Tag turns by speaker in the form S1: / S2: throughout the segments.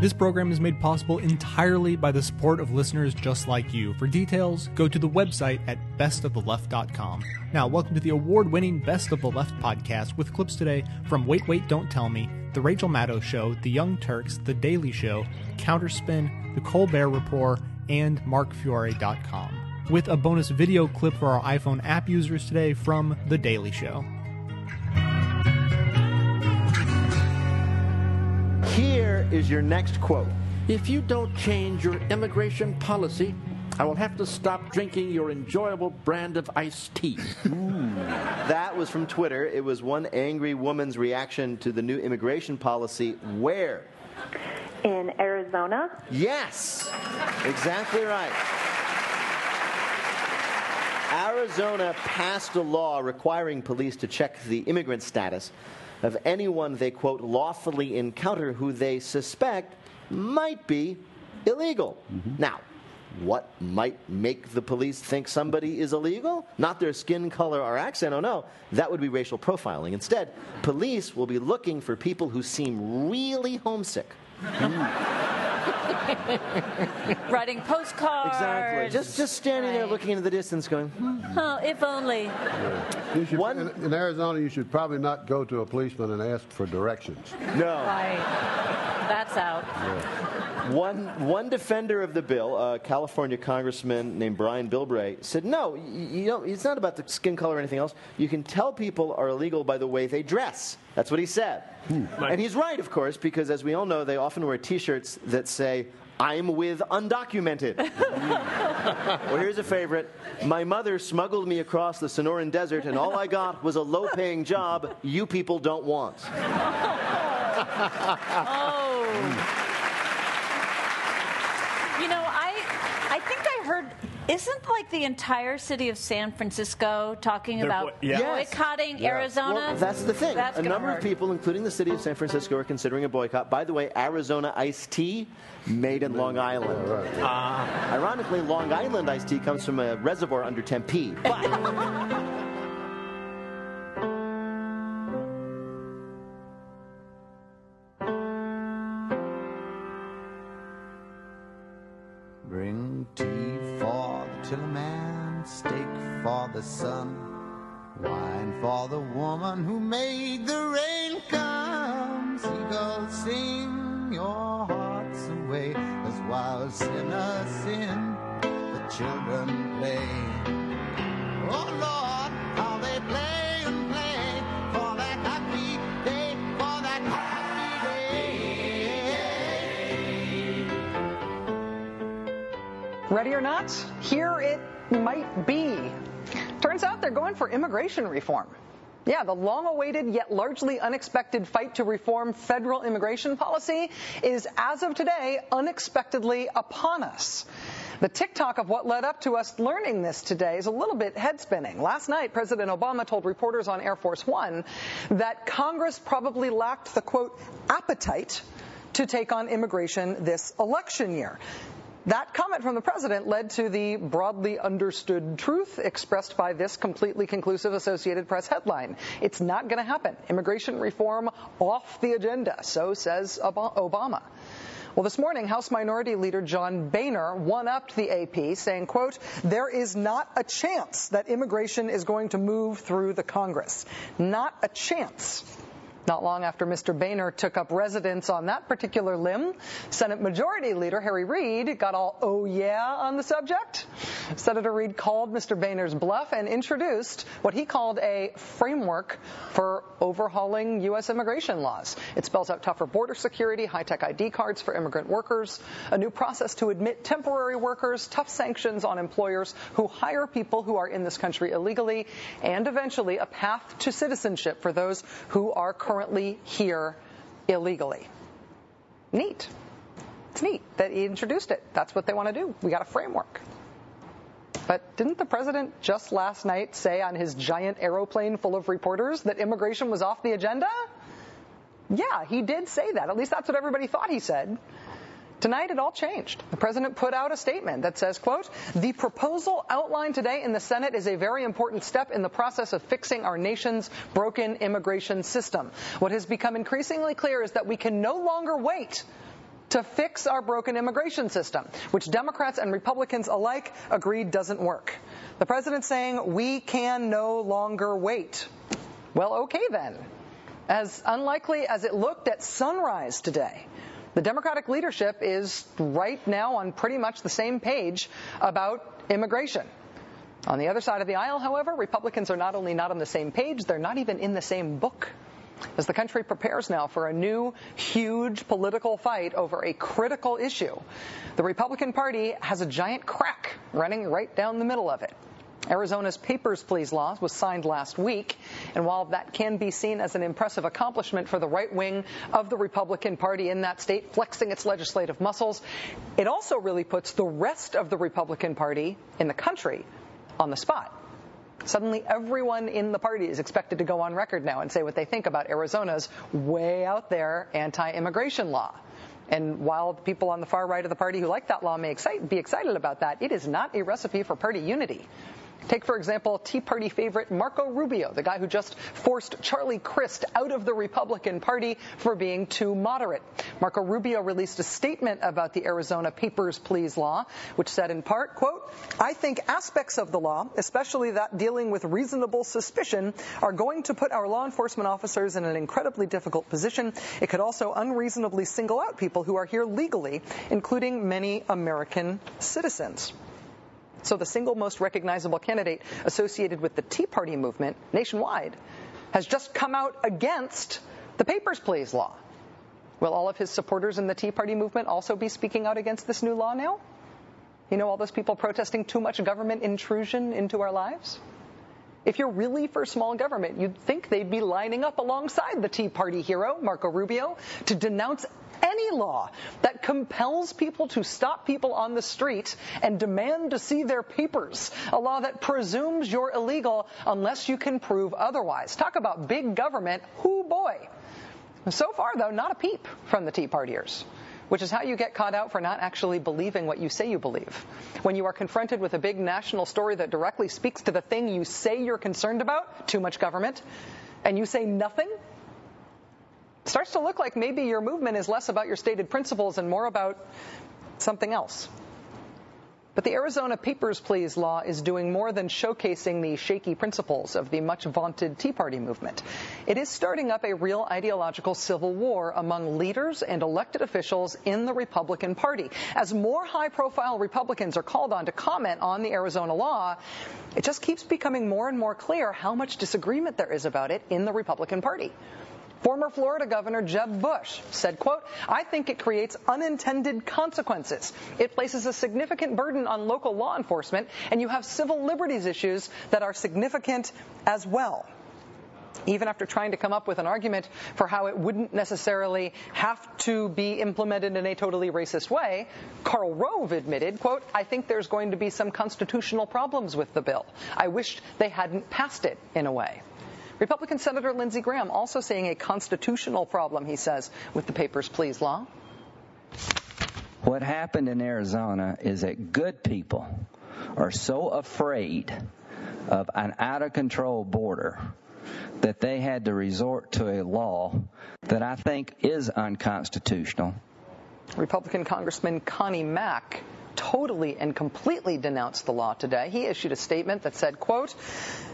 S1: This program is made possible entirely by the support of listeners just like you. For details, go to the website at bestoftheleft.com. Now, welcome to the award winning Best of the Left podcast with clips today from Wait, Wait, Don't Tell Me, The Rachel Maddow Show, The Young Turks, The Daily Show, Counterspin, The Colbert Report, and MarkFiore.com. With a bonus video clip for our iPhone app users today from The Daily Show.
S2: Here is your next quote.
S3: If you don't change your immigration policy, I will have to stop drinking your enjoyable brand of iced tea.
S2: That was from Twitter. It was one angry woman's reaction to the new immigration policy. Where?
S4: In Arizona,
S2: Yes, exactly right. Arizona passed a law requiring police to check the immigrant status of anyone they, quote, lawfully encounter who they suspect might be illegal. Mm-hmm. Now, what might make the police think somebody is illegal? Not their skin color or accent, oh no. That would be racial profiling. Instead, police will be looking for people who seem really homesick. Hmm.
S5: Writing postcards.
S2: Exactly. Just, just standing there looking into the distance going, hmm.
S5: Oh, if only.
S6: You should,
S2: One-
S6: in, in Arizona, you should probably not go to a policeman and ask for directions.
S2: no.
S5: Right. That's out.
S2: One, one defender of the bill, a California congressman named Brian Bilbray, said, no, y- you know, it's not about the skin color or anything else. You can tell people are illegal by the way they dress. That's what he said. Hmm. And he's right, of course, because as we all know, they often wear T-shirts that say, I'm with undocumented. well, here's a favorite. My mother smuggled me across the Sonoran Desert, and all I got was a low paying job you people don't want.
S5: Oh. Hmm. You know, I I think I heard isn't like the entire city of San Francisco talking about
S2: boi- yeah. Yes.
S5: boycotting Arizona?
S2: Well, that's the thing.
S5: That's
S2: a
S5: gonna
S2: number
S5: hurt.
S2: of people, including the city of San Francisco, are considering a boycott. By the way, Arizona iced tea made in Long Island. Ironically, Long Island iced tea comes from a reservoir under Tempe. But
S7: immigration reform. Yeah, the long awaited yet largely unexpected fight to reform federal immigration policy is, as of today, unexpectedly upon us. The tick-tock of what led up to us learning this today is a little bit head spinning. Last night, President Obama told reporters on Air Force One that Congress probably lacked the quote, appetite to take on immigration this election year. That comment from the president led to the broadly understood truth expressed by this completely conclusive Associated Press headline. It's not going to happen. Immigration reform off the agenda, so says Obama. Well, this morning, House Minority Leader John Boehner one-upped the AP, saying, quote, there is not a chance that immigration is going to move through the Congress. Not a chance. Not long after Mr. Boehner took up residence on that particular limb, Senate Majority Leader Harry Reid got all oh yeah on the subject. Senator Reid called Mr. Boehner's bluff and introduced what he called a framework for overhauling U.S. immigration laws. It spells out tougher border security, high-tech ID cards for immigrant workers, a new process to admit temporary workers, tough sanctions on employers who hire people who are in this country illegally, and eventually a path to citizenship for those who are currently here illegally. Neat. It's neat that he introduced it. That's what they want to do. We got a framework. But didn't the president just last night say on his giant aeroplane full of reporters that immigration was off the agenda? Yeah, he did say that. At least that's what everybody thought he said. Tonight it all changed. The president put out a statement that says, quote, the proposal outlined today in the Senate is a very important step in the process of fixing our nation's broken immigration system. What has become increasingly clear is that we can no longer wait to fix our broken immigration system, which Democrats and Republicans alike agreed doesn't work. The president saying we can no longer wait. Well, okay then. As unlikely as it looked at sunrise today, the Democratic leadership is right now on pretty much the same page about immigration. On the other side of the aisle, however, Republicans are not only not on the same page, they're not even in the same book. As the country prepares now for a new, huge political fight over a critical issue, the Republican Party has a giant crack running right down the middle of it. Arizona's Papers, Please law was signed last week, and while that can be seen as an impressive accomplishment for the right wing of the Republican Party in that state, flexing its legislative muscles, it also really puts the rest of the Republican Party in the country on the spot. Suddenly, everyone in the party is expected to go on record now and say what they think about Arizona's way out there anti immigration law. And while the people on the far right of the party who like that law may excite, be excited about that, it is not a recipe for party unity. Take, for example, Tea Party favorite Marco Rubio, the guy who just forced Charlie Crist out of the Republican Party for being too moderate. Marco Rubio released a statement about the Arizona Papers, Please law, which said in part, quote, I think aspects of the law, especially that dealing with reasonable suspicion, are going to put our law enforcement officers in an incredibly difficult position. It could also unreasonably single out people who are here legally, including many American citizens. So the single most recognizable candidate associated with the Tea Party movement nationwide has just come out against the Papers, Please law. Will all of his supporters in the Tea Party movement also be speaking out against this new law now? You know, all those people protesting too much government intrusion into our lives? If you're really for small government, you'd think they'd be lining up alongside the Tea Party hero, Marco Rubio, to denounce any law that compels people to stop people on the street and demand to see their papers. A law that presumes you're illegal unless you can prove otherwise. Talk about big government. Whoo boy. So far, though, not a peep from the Tea Partiers which is how you get caught out for not actually believing what you say you believe. When you are confronted with a big national story that directly speaks to the thing you say you're concerned about, too much government, and you say nothing, starts to look like maybe your movement is less about your stated principles and more about something else. But the Arizona Papers, Please law is doing more than showcasing the shaky principles of the much vaunted Tea Party movement. It is starting up a real ideological civil war among leaders and elected officials in the Republican Party. As more high profile Republicans are called on to comment on the Arizona law, it just keeps becoming more and more clear how much disagreement there is about it in the Republican Party. Former Florida Governor Jeb Bush said, quote, I think it creates unintended consequences. It places a significant burden on local law enforcement, and you have civil liberties issues that are significant as well even after trying to come up with an argument for how it wouldn't necessarily have to be implemented in a totally racist way, Karl Rove admitted, quote, I think there's going to be some constitutional problems with the bill. I wish they hadn't passed it in a way. Republican Senator Lindsey Graham also seeing a constitutional problem, he says, with the Papers, Please law.
S8: What happened in Arizona is that good people are so afraid of an out of control border that they had to resort to a law that I think is unconstitutional.
S7: Republican Congressman Connie Mack totally and completely denounced the law today. He issued a statement that said, quote,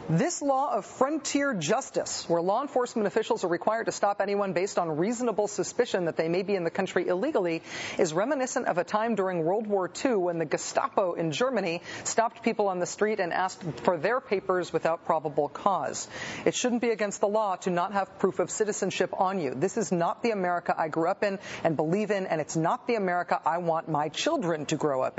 S7: this law of frontier justice, where law enforcement officials are required to stop anyone based on reasonable suspicion that they may be in the country illegally, is reminiscent of a time during World War II when the Gestapo in Germany stopped people on the street and asked for their papers without probable cause. It shouldn't be against the law to not have proof of citizenship on you. This is not the America I grew up in and believe in, and it's not the America I want my children to grow up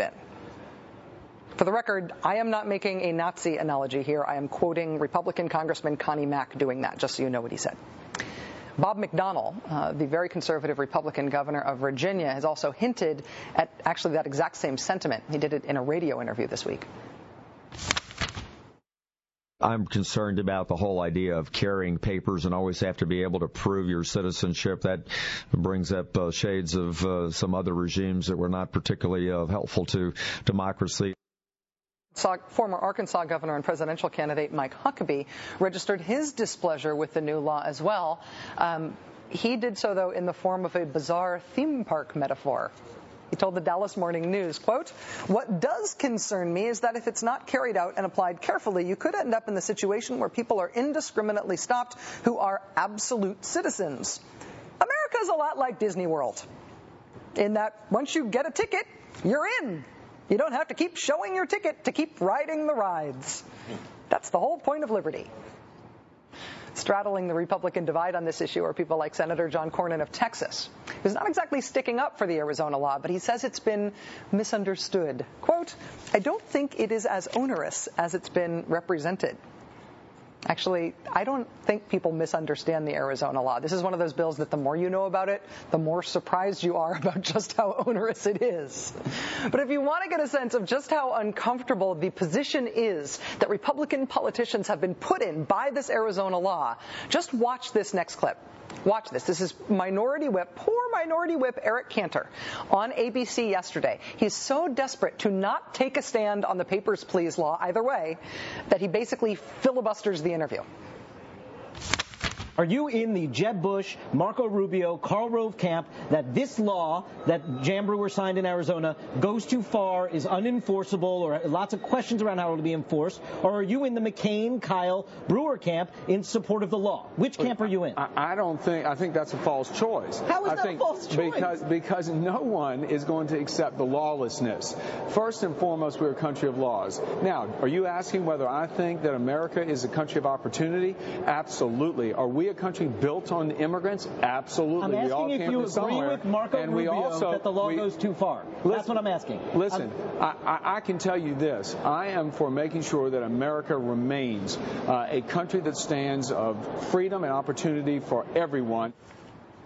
S7: For the record, I am not making a Nazi analogy here. I am quoting Republican Congressman Connie Mack doing that, just so you know what he said. Bob McDonnell, uh, the very conservative Republican governor of Virginia, has also hinted at actually that exact same sentiment. He did it in a radio interview this week.
S9: I'm concerned about the whole idea of carrying papers and always have to be able to prove your citizenship. That brings up uh, shades of uh, some other regimes that were not particularly uh, helpful to democracy
S7: former Arkansas governor and presidential candidate Mike Huckabee registered his displeasure with the new law as well. Um, He did so, though, in the form of a bizarre theme park metaphor. He told the Dallas Morning News, quote, What does concern me is that if it's not carried out and applied carefully, you could end up in the situation where people are indiscriminately stopped who are absolute citizens. America is a lot like Disney World, in that once you get a ticket, you're in. You don't have to keep showing your ticket to keep riding the rides. That's the whole point of liberty. Straddling the Republican divide on this issue are people like Senator John Cornyn of Texas, who's not exactly sticking up for the Arizona law, but he says it's been misunderstood. Quote, I don't think it is as onerous as it's been represented. Actually, I don't think people misunderstand the Arizona law. This is one of those bills that the more you know about it, the more surprised you are about just how onerous it is. But if you want to get a sense of just how uncomfortable the position is that Republican politicians have been put in by this Arizona law, just watch this next clip. Watch this. This is Minority Whip, poor Minority Whip Eric Cantor on ABC yesterday. He's so desperate to not take a stand on the Papers, Please law either way that he basically filibusters the interview.
S10: Are you in the Jeb Bush, Marco Rubio, Karl Rove camp that this law that Jan Brewer signed in Arizona goes too far, is unenforceable, or lots of questions around how it will be enforced? Or are you in the McCain, Kyl, Brewer camp in support of the law? Which camp are you in?
S11: I, I don't think, I think that's a false choice.
S10: How is
S11: I
S10: that a false choice?
S11: Because, because no one is going to accept the lawlessness. First and foremost, we're a country of laws. Now, are you asking whether I think that America is a country of opportunity? Absolutely. Are we a country built on immigrants? Absolutely.
S10: I'm
S11: we all
S10: asking if
S11: came
S10: you agree
S11: somewhere.
S10: with Marco
S11: and we
S10: Rubio
S11: also,
S10: that the law
S11: we-
S10: goes too far. That's what I'm asking.
S11: Listen, I, I, I can tell you this. I am for making sure that America remains uh, a country that stands of freedom and opportunity for everyone.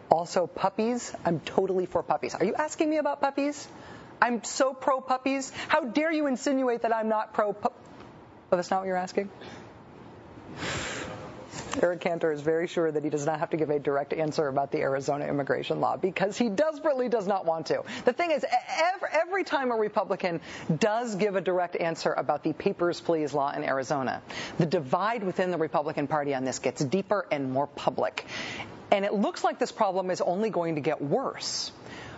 S7: Also, puppies. I'm totally for puppies. Are you asking me about puppies? I'm so pro puppies. How dare you insinuate that I'm not pro pup? Oh, that's not what you're asking? Eric Cantor is very sure that he does not have to give a direct answer about the Arizona immigration law because he desperately does not want to. The thing is, every, time a Republican does give a direct answer about the Papers, Please law in Arizona, the divide within the Republican Party on this gets deeper and more public. And it looks like this problem is only going to get worse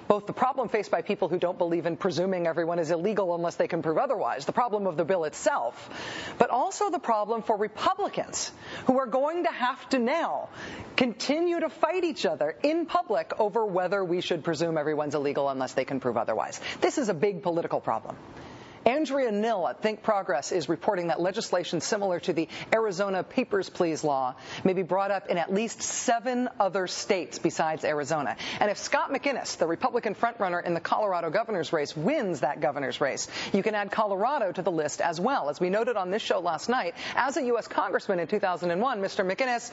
S7: both the problem faced by people who don't believe in presuming everyone is illegal unless they can prove otherwise, the problem of the bill itself, but also the problem for Republicans who are going to have to now continue to fight each other in public over whether we should presume everyone's illegal unless they can prove otherwise. This is a big political problem. Andrea Nill at Think Progress is reporting that legislation similar to the Arizona Papers, Please law may be brought up in at least seven other states besides Arizona. And if Scott McInnis, the Republican frontrunner in the Colorado governor's race, wins that governor's race, you can add Colorado to the list as well. As we noted on this show last night, as a U.S. congressman in 2001, Mr. McInnis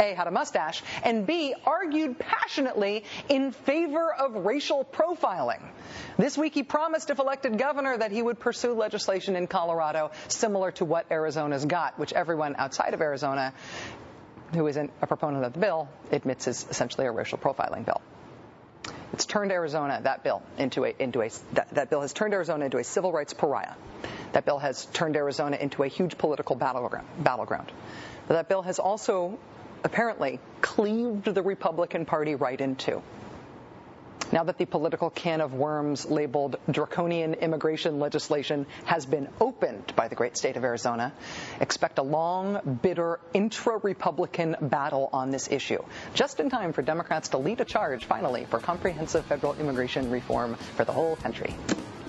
S7: a, had a mustache, and B, argued passionately in favor of racial profiling. This week, he promised, if elected governor, that he would pursue legislation in Colorado similar to what Arizona's got, which everyone outside of Arizona who isn't a proponent of the bill admits is essentially a racial profiling bill. It's turned Arizona, that bill, into a, into a that, that bill has turned Arizona into a civil rights pariah. That bill has turned Arizona into a huge political battleground. battleground. That bill has also apparently cleaved the Republican Party right in two. Now that the political can of worms labeled draconian immigration legislation has been opened by the great state of Arizona, expect a long, bitter, intra Republican battle on this issue, just in time for Democrats to lead a charge finally for comprehensive federal immigration reform for the whole country.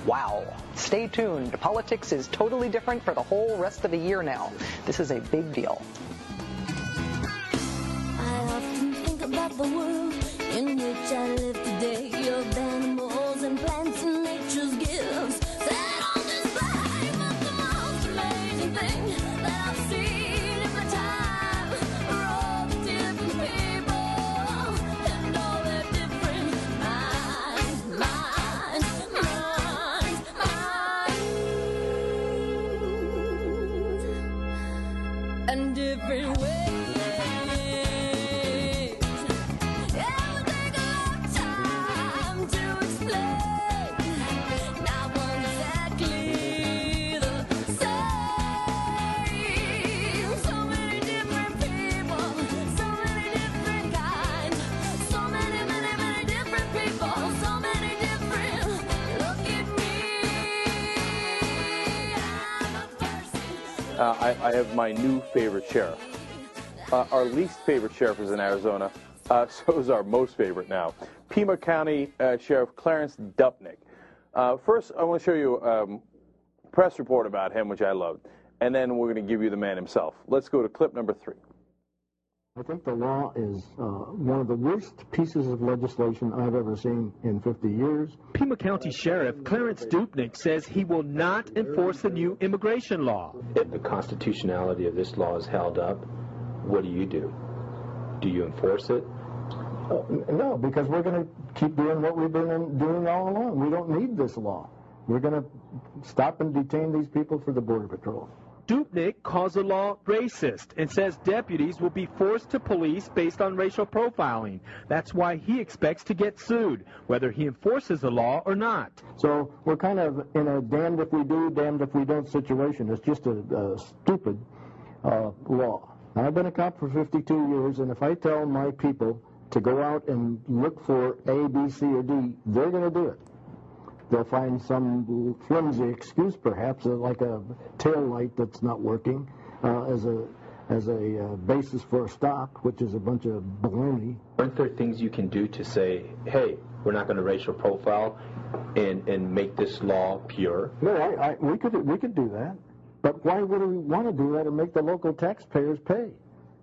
S7: Wow. Stay tuned. Politics is totally different for the whole rest of the year now. This is a big deal.
S12: I,
S13: have my new favorite sheriff. Uh, our least favorite sheriff is in Arizona. Uh, so is our most favorite now. Pima County uh, Sheriff Clarence Dupnik. Uh, first, I want to show you um, a press report about him, which I loved. And then we're going to give you the man himself. Let's go to clip number three.
S14: I think the law is uh, one of the worst pieces of legislation I've ever seen in 50 years.
S15: Pima County Sheriff Clarence Dupnik says he will not enforce the new immigration law.
S16: If the constitutionality of this law is held up, what do you do? Do you enforce it?
S14: Uh, no, because we're going to keep doing what we've been doing all along. We don't need this law. We're going to stop and detain these people for the Border Patrol.
S15: Dupnik calls the law racist and says deputies will be forced to police based on racial profiling. That's why he expects to get sued, whether he enforces the law or not.
S14: So we're kind of in a damned if we do, damned if we don't situation. It's just a, a stupid uh, law. I've been a cop for 52 years, and if I tell my people to go out and look for A, B, C, or D, they're going to do it. They'll find some flimsy excuse, perhaps, uh, like a tail light that's not working, uh, as a as a uh, basis for a stop, which is a bunch of baloney.
S16: Aren't there things you can do to say, hey, we're not going to racial profile and, and make this law pure?
S14: No, I, I, we could we could do that, but why would we want to do that and make the local taxpayers pay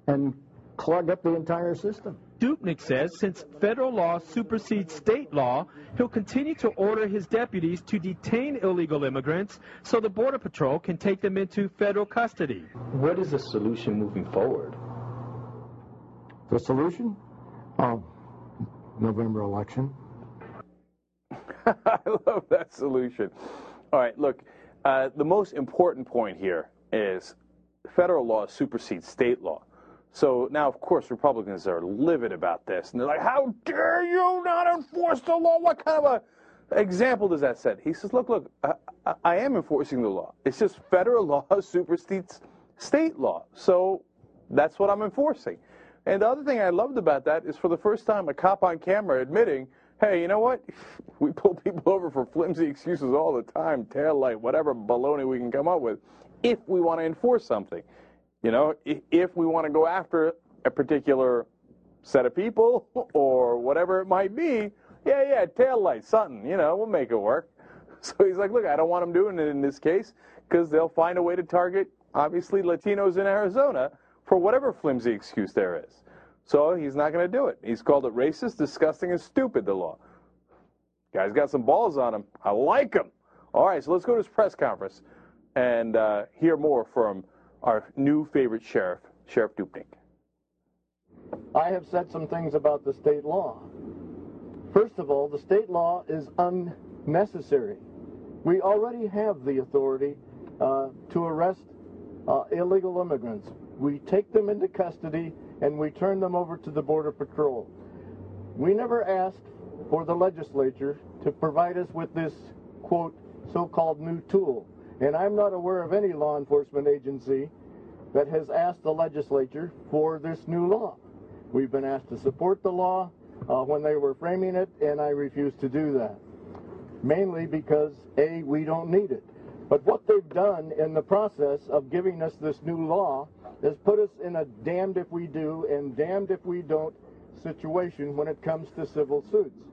S14: and clog up the entire system?
S15: Dupnik says since federal law supersedes state law, he'll continue to order his deputies to detain illegal immigrants so the Border Patrol can take them into federal custody.
S16: What is the solution moving forward?
S14: The solution? Oh, November election.
S13: I love that solution. All right, look, uh, the most important point here is federal law supersedes state law. So now, of course, Republicans are livid about this, and they're like, "How dare you not enforce the law? What kind of a example does that set?" He says, "Look, look, I, I am enforcing the law. It's just federal law supersedes state law, so that's what I'm enforcing." And the other thing I loved about that is, for the first time, a cop on camera admitting, "Hey, you know what? We pull people over for flimsy excuses all the time, tail light, whatever baloney we can come up with, if we want to enforce something." You know, if we want to go after a particular set of people or whatever it might be, yeah, yeah, tail light, something, you know, we'll make it work. So he's like, look, I don't want them doing it in this case because they'll find a way to target, obviously, Latinos in Arizona for whatever flimsy excuse there is. So he's not going to do it. He's called it racist, disgusting, and stupid, the law. Guy's got some balls on him. I like him. All right, so let's go to his press conference and uh, hear more from our new favorite sheriff, Sheriff Dupnik.
S17: I have said some things about the state law. First of all, the state law is unnecessary. We already have the authority uh, to arrest uh, illegal immigrants. We take them into custody and we turn them over to the Border Patrol. We never asked for the legislature to provide us with this, quote, so-called new tool. And I'm not aware of any law enforcement agency that has asked the legislature for this new law. We've been asked to support the law uh, when they were framing it, and I refuse to do that. Mainly because, A, we don't need it. But what they've done in the process of giving us this new law has put us in a damned if we do and damned if we don't situation when it comes to civil suits.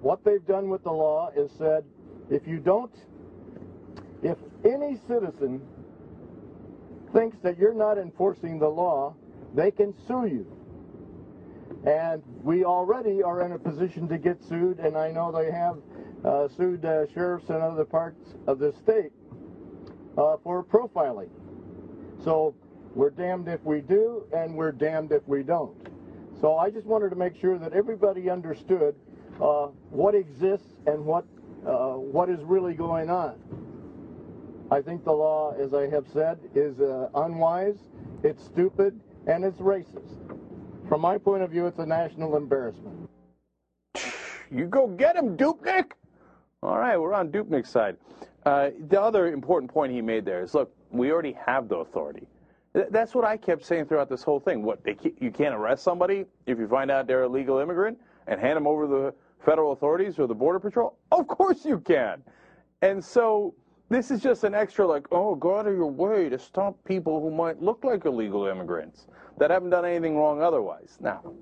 S17: What they've done with the law is said, if you don't any citizen thinks that you're not enforcing the law, they can sue you. And we already are in a position to get sued, and I know they have uh, sued uh, sheriffs in other parts of the state uh, for profiling. So we're damned if we do, and we're damned if we don't. So I just wanted to make sure that everybody understood uh, what exists and what uh, what is really going on. I think the law, as I have said, is uh, unwise, it's stupid, and it's racist. From my point of view, it's a national embarrassment.
S13: You go get him, Dupnik! All right, we're on Dupnik's side. Uh, the other important point he made there is, look, we already have the authority. Th- That's what I kept saying throughout this whole thing. What ca- you can't arrest somebody if you find out they're a legal immigrant and hand them over to the federal authorities or the border patrol? Of course you can. And so This is just an extra, like, oh, go out of your way to stop people who might look like illegal immigrants that haven't done anything wrong otherwise. Now,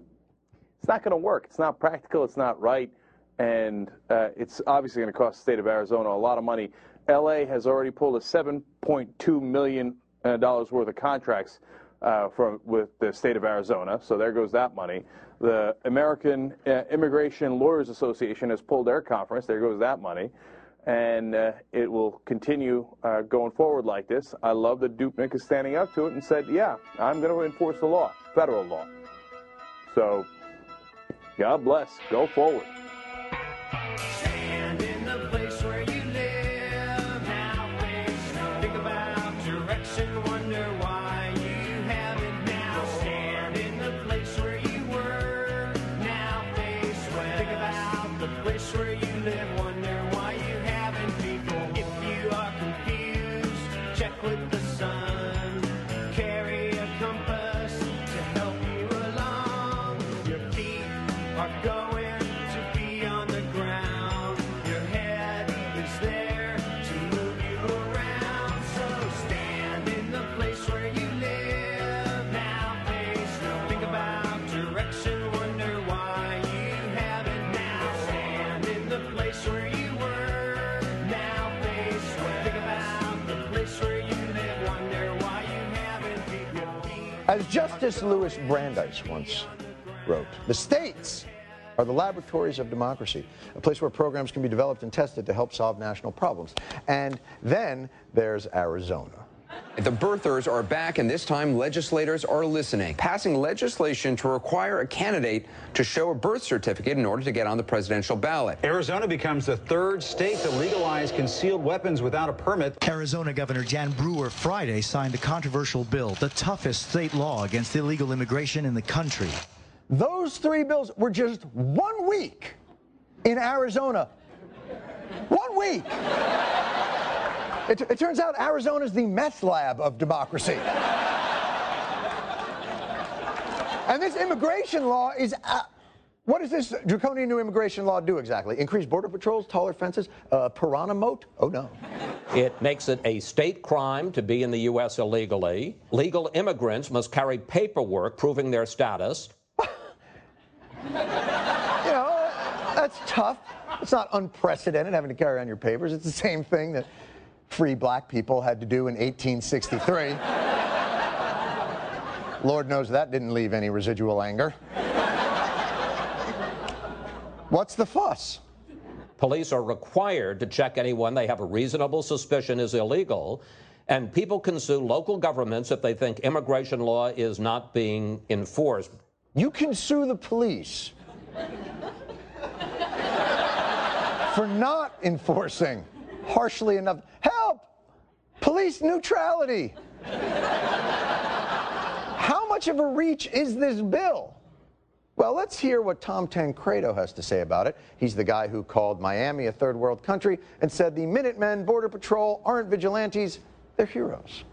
S13: it's not going to work. It's not practical. It's not right. And uh, it's obviously going to cost the state of Arizona a lot of money. LA has already pulled a $7.2 million uh, worth of contracts uh, from with the state of Arizona. So there goes that money. The American uh, Immigration Lawyers Association has pulled their conference. There goes that money. And uh, it will continue uh, going forward like this. I love that Dupnik is standing up to it and said, yeah, I'm going to enforce the law, federal law. So, God bless. Go forward.
S18: As Justice Louis Brandeis once wrote, the states are the laboratories of democracy, a place where programs can be developed and tested to help solve national problems. And then there's Arizona.
S19: The birthers are back, and this time legislators are listening, passing legislation to require a candidate to show a birth certificate in order to get on the presidential ballot.
S20: Arizona becomes the third state to legalize concealed weapons without a permit.
S21: Arizona Governor Jan Brewer Friday signed a controversial bill, the toughest state law against illegal immigration in the country.
S18: Those three bills were just one week in Arizona. One week. It, it turns out Arizona's the meth lab of democracy. and this immigration law is. Uh, what does this draconian new immigration law do exactly? Increase border patrols, taller fences, uh, piranha moat? Oh no.
S22: It makes it a state crime to be in the U.S. illegally. Legal immigrants must carry paperwork proving their status.
S18: You know, that's tough. It's not unprecedented having to carry on your papers. It's the same thing that free black people had to do in 1863. Lord knows that didn't leave any residual anger. What's the fuss?
S22: Police are required to check anyone they have a reasonable suspicion is illegal. And people can sue local governments if they think immigration law is not being enforced.
S18: You can sue the police for not enforcing harshly enough. Help! Police neutrality. How much of a reach is this bill? Well, let's hear what Tom Tancredo has to say about it. He's the guy who called Miami a third world country and said the Minutemen, Border Patrol aren't vigilantes, they're heroes.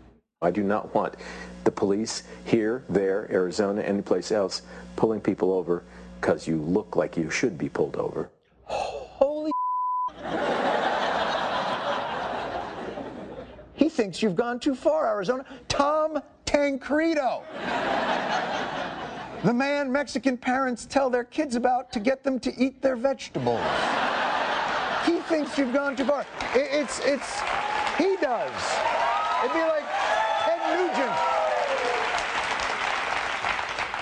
S23: I do not want the police here, there, Arizona, anyplace else pulling people over because you look like you should be pulled over.
S18: Holy He thinks you've gone too far, Arizona. Tom Tancredo. the man Mexican parents tell their kids about to get them to eat their vegetables. he thinks you've gone too far. It- it's, it's, he does. It'd be like Ted Nugent.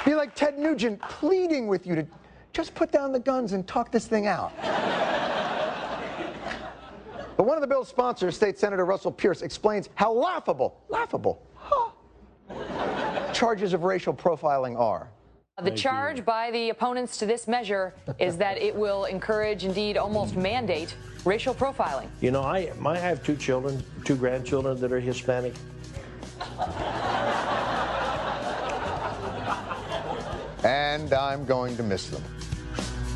S18: Be like Ted Nugent pleading with you to just put down the guns and talk this thing out. But one of the bill's sponsors, State Senator Russell Pearce, explains how laughable, laughable, huh, charges of racial profiling are.
S24: The charge by the opponents to this measure is that it will encourage, indeed almost mandate, racial profiling.
S25: You know, I, I have two children, two grandchildren that are Hispanic.
S18: And I'm going to miss them.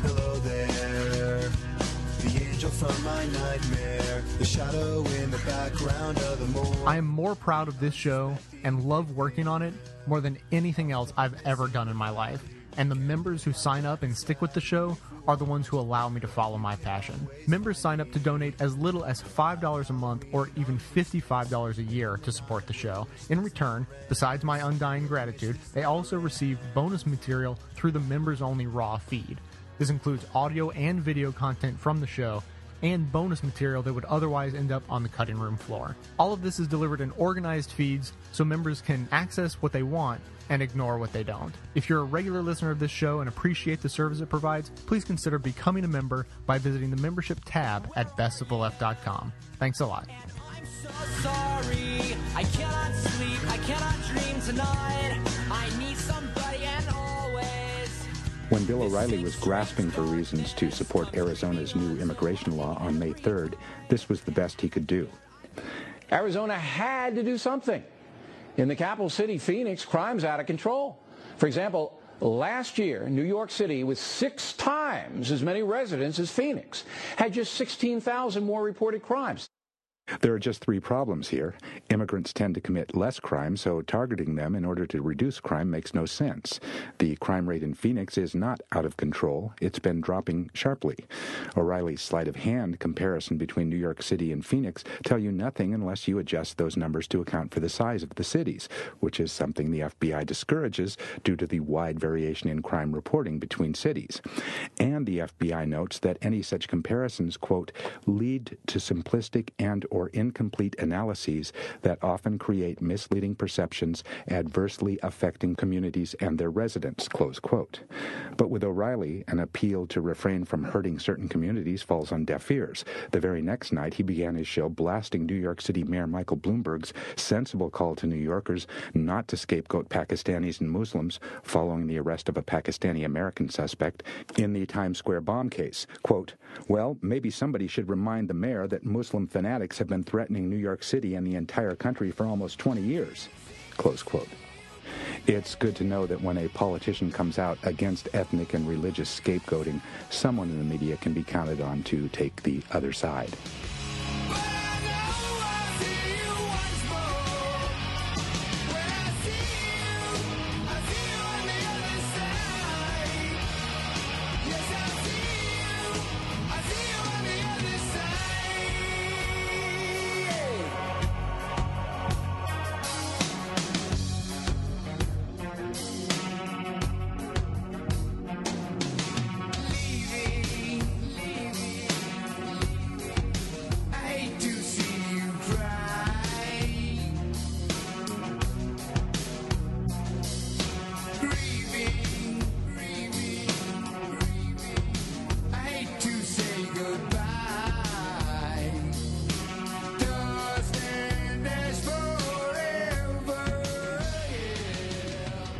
S26: Hello there, the angel from my nightmare, the shadow in the background of the moon.
S1: I am more proud of this show and love working on it more than anything else I've ever done in my life. and the members who sign up and stick with the show are the ones who allow me to follow my passion. Members sign up to donate as little as $5 a month or even $55 a year to support the show. In return, besides my undying gratitude, they also receive bonus material through the members only Raw feed. This includes audio and video content from the show and bonus material that would otherwise end up on the cutting room floor. All of this is delivered in organized feeds so members can access what they want and ignore what they don't. If you're a regular listener of this show and appreciate the service it provides, please consider becoming a member by visiting the membership tab at bestoftheleft.com. Thanks a lot.
S26: I cannot sleep, I cannot dream tonight. I need always.
S27: When Bill O'Reilly was grasping for reasons to support Arizona's new immigration law on May 3rd, this was the best he could do.
S28: Arizona had to do something. In the capital city, Phoenix, crime's out of control. For example, last year, New York City, with six times as many residents as Phoenix, had just 16,000 more reported crimes.
S27: There are just three problems here. Immigrants tend to commit less crime, so targeting them in order to reduce crime makes no sense. The crime rate in Phoenix is not out of control. It's been dropping sharply. O'Reilly's sleight of hand comparison between New York City and Phoenix tell you nothing unless you adjust those numbers to account for the size of the cities, which is something the FBI discourages due to the wide variation in crime reporting between cities. And the FBI notes that any such comparisons, quote, lead to simplistic and or incomplete analyses that often create misleading perceptions adversely affecting communities and their residents, close quote. But with O'Reilly, an appeal to refrain from hurting certain communities falls on deaf ears. The very next night, he began his show blasting New York City Mayor Michael Bloomberg's sensible call to New Yorkers not to scapegoat Pakistanis and Muslims following the arrest of a Pakistani American suspect in the Times Square bomb case. Quote, well, maybe somebody should remind the mayor that Muslim fanatics have been threatening New York City and the entire country for almost 20 years. Close quote. It's good to know that when a politician comes out against ethnic and religious scapegoating, someone in the media can be counted on to take the other side.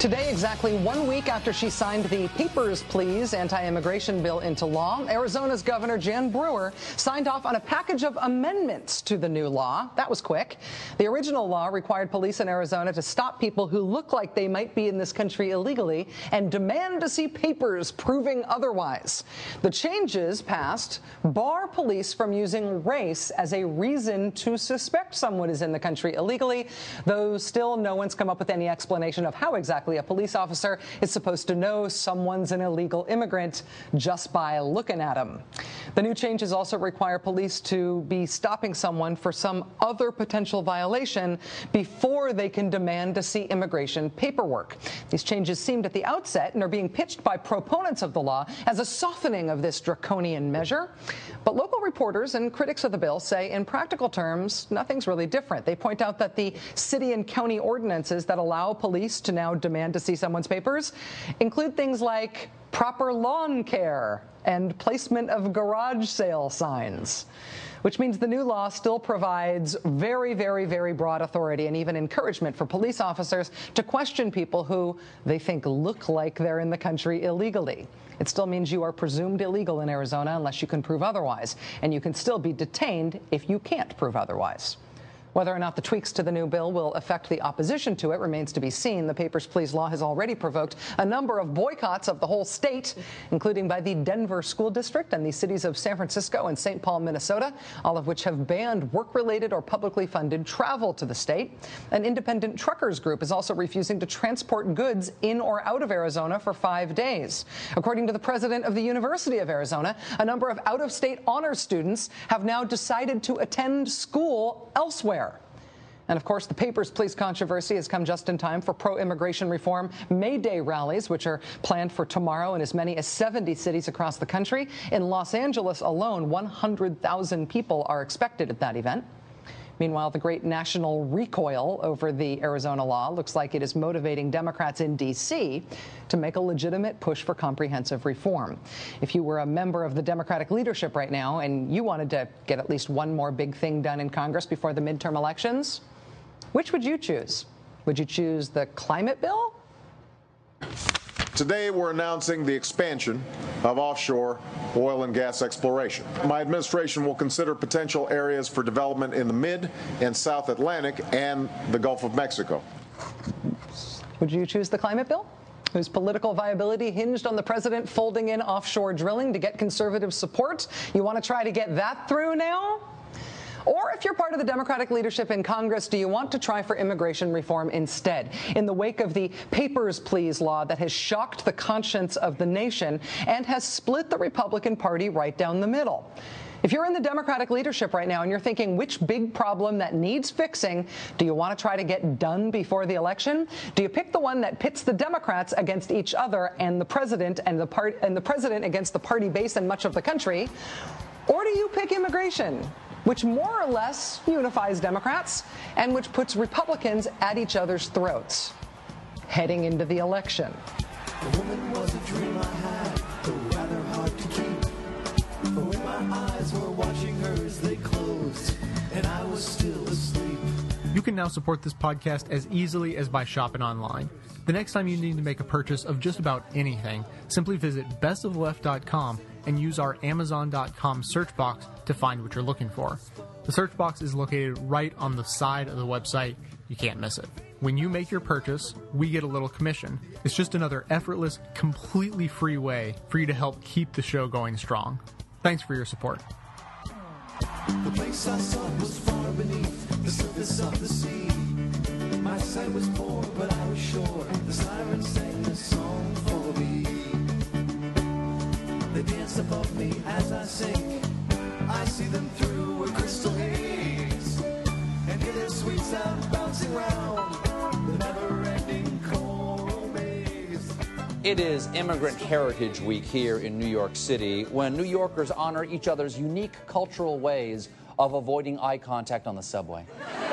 S7: Today, exactly one week after she signed the Papers, Please anti-immigration bill into law, Arizona's Governor Jan Brewer signed off on a package of amendments to the new law. That was quick. The original law required police in Arizona to stop people who look like they might be in this country illegally and demand to see papers proving otherwise. The changes passed bar police from using race as a reason to suspect someone is in the country illegally, though still no one's come up with any explanation of how exactly a police officer is supposed to know someone's an illegal immigrant just by looking at them. The new changes also require police to be stopping someone for some other potential violation before they can demand to see immigration paperwork. These changes seemed at the outset and are being pitched by proponents of the law as a softening of this draconian measure. But local reporters and critics of the bill say, in practical terms, nothing's really different. They point out that the city and county ordinances that allow police to now demand to see someone's papers include things like proper lawn care and placement of garage sale signs. Which means the new law still provides very, very, very broad authority and even encouragement for police officers to question people who they think look like they're in the country illegally. It still means you are presumed illegal in Arizona unless you can prove otherwise, and you can still be detained if you can't prove otherwise. Whether or not the tweaks to the new bill will affect the opposition to it remains to be seen. The Papers, Please law has already provoked a number of boycotts of the whole state, including by the Denver School District and the cities of San Francisco and St. Paul, Minnesota, all of which have banned work related or publicly funded travel to the state. An independent truckers group is also refusing to transport goods in or out of Arizona for five days. According to the president of the University of Arizona, a number of out of state honor students have now decided to attend school elsewhere. And of course, the Papers, Please controversy has come just in time for pro immigration reform May Day rallies, which are planned for tomorrow in as many as 70 cities across the country. In Los Angeles alone, 100,000 people are expected at that event. Meanwhile, the great national recoil over the Arizona law looks like it is motivating Democrats in D.C. to make a legitimate push for comprehensive reform. If you were a member of the Democratic leadership right now and you wanted to get at least one more big thing done in Congress before the midterm elections, which would you choose? Would you choose the climate bill?
S29: Today, we're announcing the expansion of offshore oil and gas exploration. My administration will consider potential areas for development in the mid and South Atlantic and the Gulf of Mexico.
S7: Would you choose the climate bill? Whose political viability hinged on the president folding in offshore drilling to get conservative support? You want to try to get that through now? Or if you're part of the Democratic leadership in Congress, do you want to try for immigration reform instead? In the wake of the Papers, Please law that has shocked the conscience of the nation and has split the Republican Party right down the middle. If you're in the Democratic leadership right now and you're thinking which big problem that needs fixing do you want to try to get done before the election? Do you pick the one that pits the Democrats against each other and the president and the part and the president against the party base and much of the country? Or do you pick immigration? Which more or less unifies Democrats and which puts Republicans at each other's throats heading into the election.
S1: You can now support this podcast as easily as by shopping online. The next time you need to make a purchase of just about anything, simply visit bestoftheleft.com and use our amazon.com search box to find what you're looking for. The search box is located right on the side of the website. You can't miss it. When you make your purchase, we get a little commission. It's just another effortless, completely free way for you to help keep the show going strong. Thanks for your support.
S26: The place I was far beneath the surface of the sea. My sight was poor, but I was sure the sirens sang a song Dance above me as I sink. I see them through a crystal haze, and hear their sweet sound bouncing round the never-ending coral maze.
S30: It is Immigrant Heritage Week here in New York City when New Yorkers honor each other's unique cultural ways of avoiding eye contact on the subway.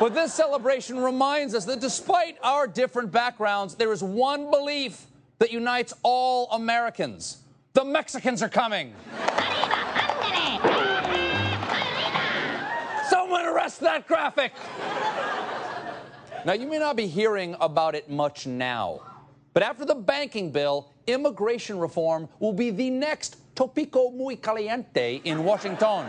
S30: But this celebration reminds us that despite our different backgrounds, there is one belief that unites all Americans. The Mexicans are coming. Someone arrest that graphic. Now, you may not be hearing about it much now, but after the banking bill, immigration reform will be the next topico muy caliente in Washington.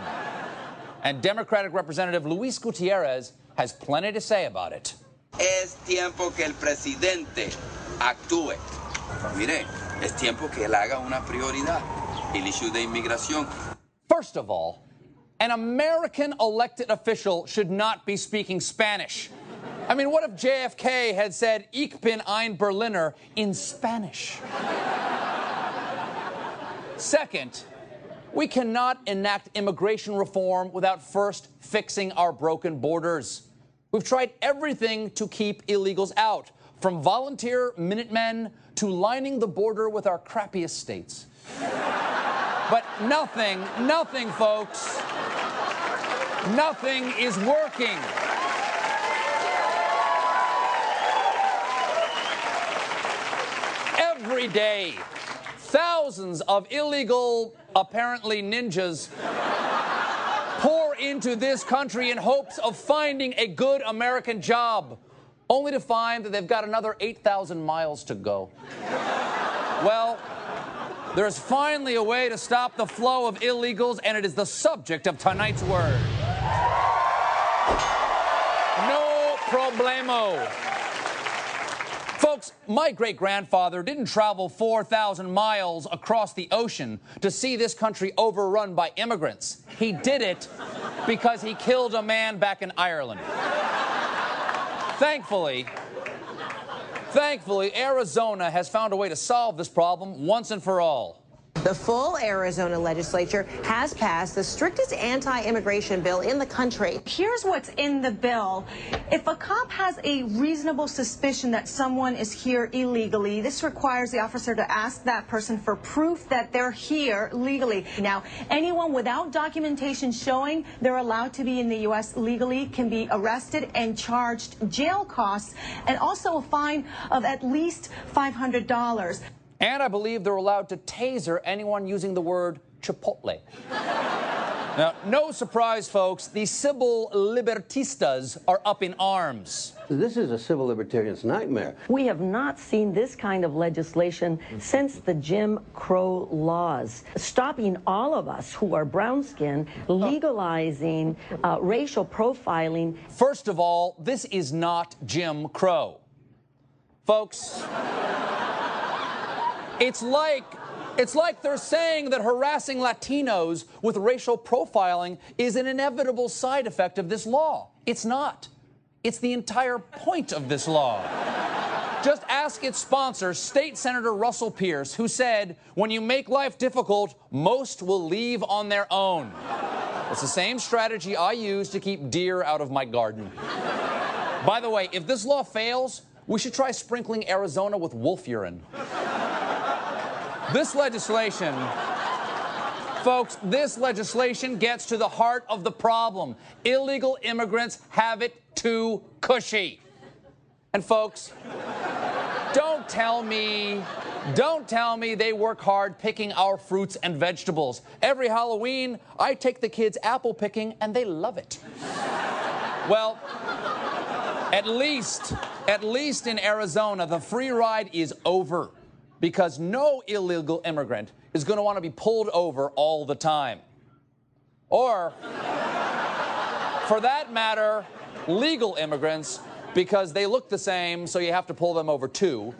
S30: And Democratic Representative Luis Gutierrez has plenty to say about it.
S31: Es tiempo que el presidente actúe. Mire, es tiempo que él haga una prioridad. El issue de inmigración.
S30: First of all, an American elected official should not be speaking Spanish. I mean, what if JFK had said, Ich bin ein Berliner in Spanish? Second, we cannot enact immigration reform without first fixing our broken borders. We've tried everything to keep illegals out, from volunteer Minutemen to lining the border with our crappiest states. But nothing, nothing, folks, nothing is working. Every day, thousands of illegal, apparently ninjas, pour into this country in hopes of finding a good American job, only to find that they've got another 8,000 miles to go. Well, there's finally a way to stop the flow of illegals, and it is the subject of tonight's word. No problemo. Folks, my great grandfather didn't travel 4,000 miles across the ocean to see this country overrun by immigrants. He did it because he killed a man back in Ireland. Thankfully, thankfully, Arizona has found a way to solve this problem once and for all.
S32: The full Arizona legislature has passed the strictest anti-immigration bill in the country.
S33: Here's what's in the bill. If a cop has a reasonable suspicion that someone is here illegally, this requires the officer to ask that person for proof that they're here legally. Now, anyone without documentation showing they're allowed to be in the U.S. legally can be arrested and charged jail costs and also a fine of at least $500.
S30: And I believe they're allowed to taser anyone using the word Chipotle. now, no surprise, folks, the civil libertistas are up in arms.
S34: This is a civil libertarian's nightmare.
S35: We have not seen this kind of legislation since the Jim Crow laws, stopping all of us who are brown skinned, legalizing uh, racial profiling.
S30: First of all, this is not Jim Crow. Folks, it's like it's like they're saying that harassing Latinos with racial profiling is an inevitable side effect of this law. It's not. It's the entire point of this law. Just ask its sponsor, State Senator Russell Pearce, who said, when you make life difficult, most will leave on their own. It's the same strategy I use to keep deer out of my garden. By the way, if this law fails, we should try sprinkling Arizona with wolf urine. This legislation, folks, this legislation gets to the heart of the problem. Illegal immigrants have it too cushy. And folks, don't tell me, don't tell me they work hard picking our fruits and vegetables. Every Halloween, I take the kids apple picking and they love it. Well, at least, at least in Arizona, the free ride is over because no illegal immigrant is going to want to be pulled over all the time. Or, for that matter, legal immigrants because they look the same, so you have to pull them over too.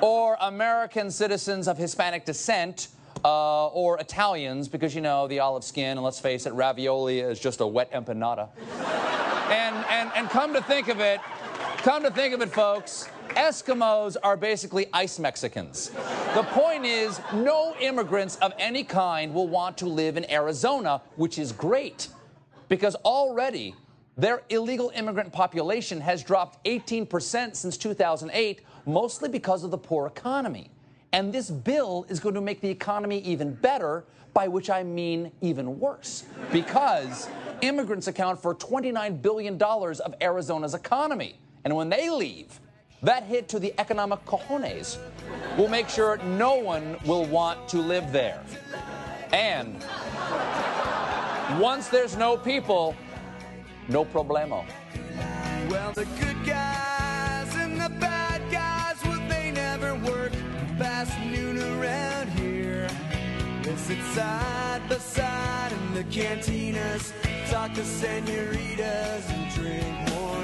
S30: Or American citizens of Hispanic descent. Uh, or Italians, because you know the olive skin, and let's face it, ravioli is just a wet empanada. and, and, and come to think of it, come to think of it, folks, Eskimos are basically ice Mexicans. The point is, no immigrants of any kind will want to live in Arizona, which is great because already their illegal immigrant population has dropped 18% since 2008, mostly because of the poor economy. And this bill is going to make the economy even better, by which I mean even worse, because immigrants account for $29 billion of Arizona's economy. And when they leave, that hit to the economic cojones will make sure no one will want to live there. And once there's no people, no problemo.
S26: Well, the good guys and the bad guys, well, they never work past noon around here. They sit side by side in the cantinas, talk to senoritas and drink warm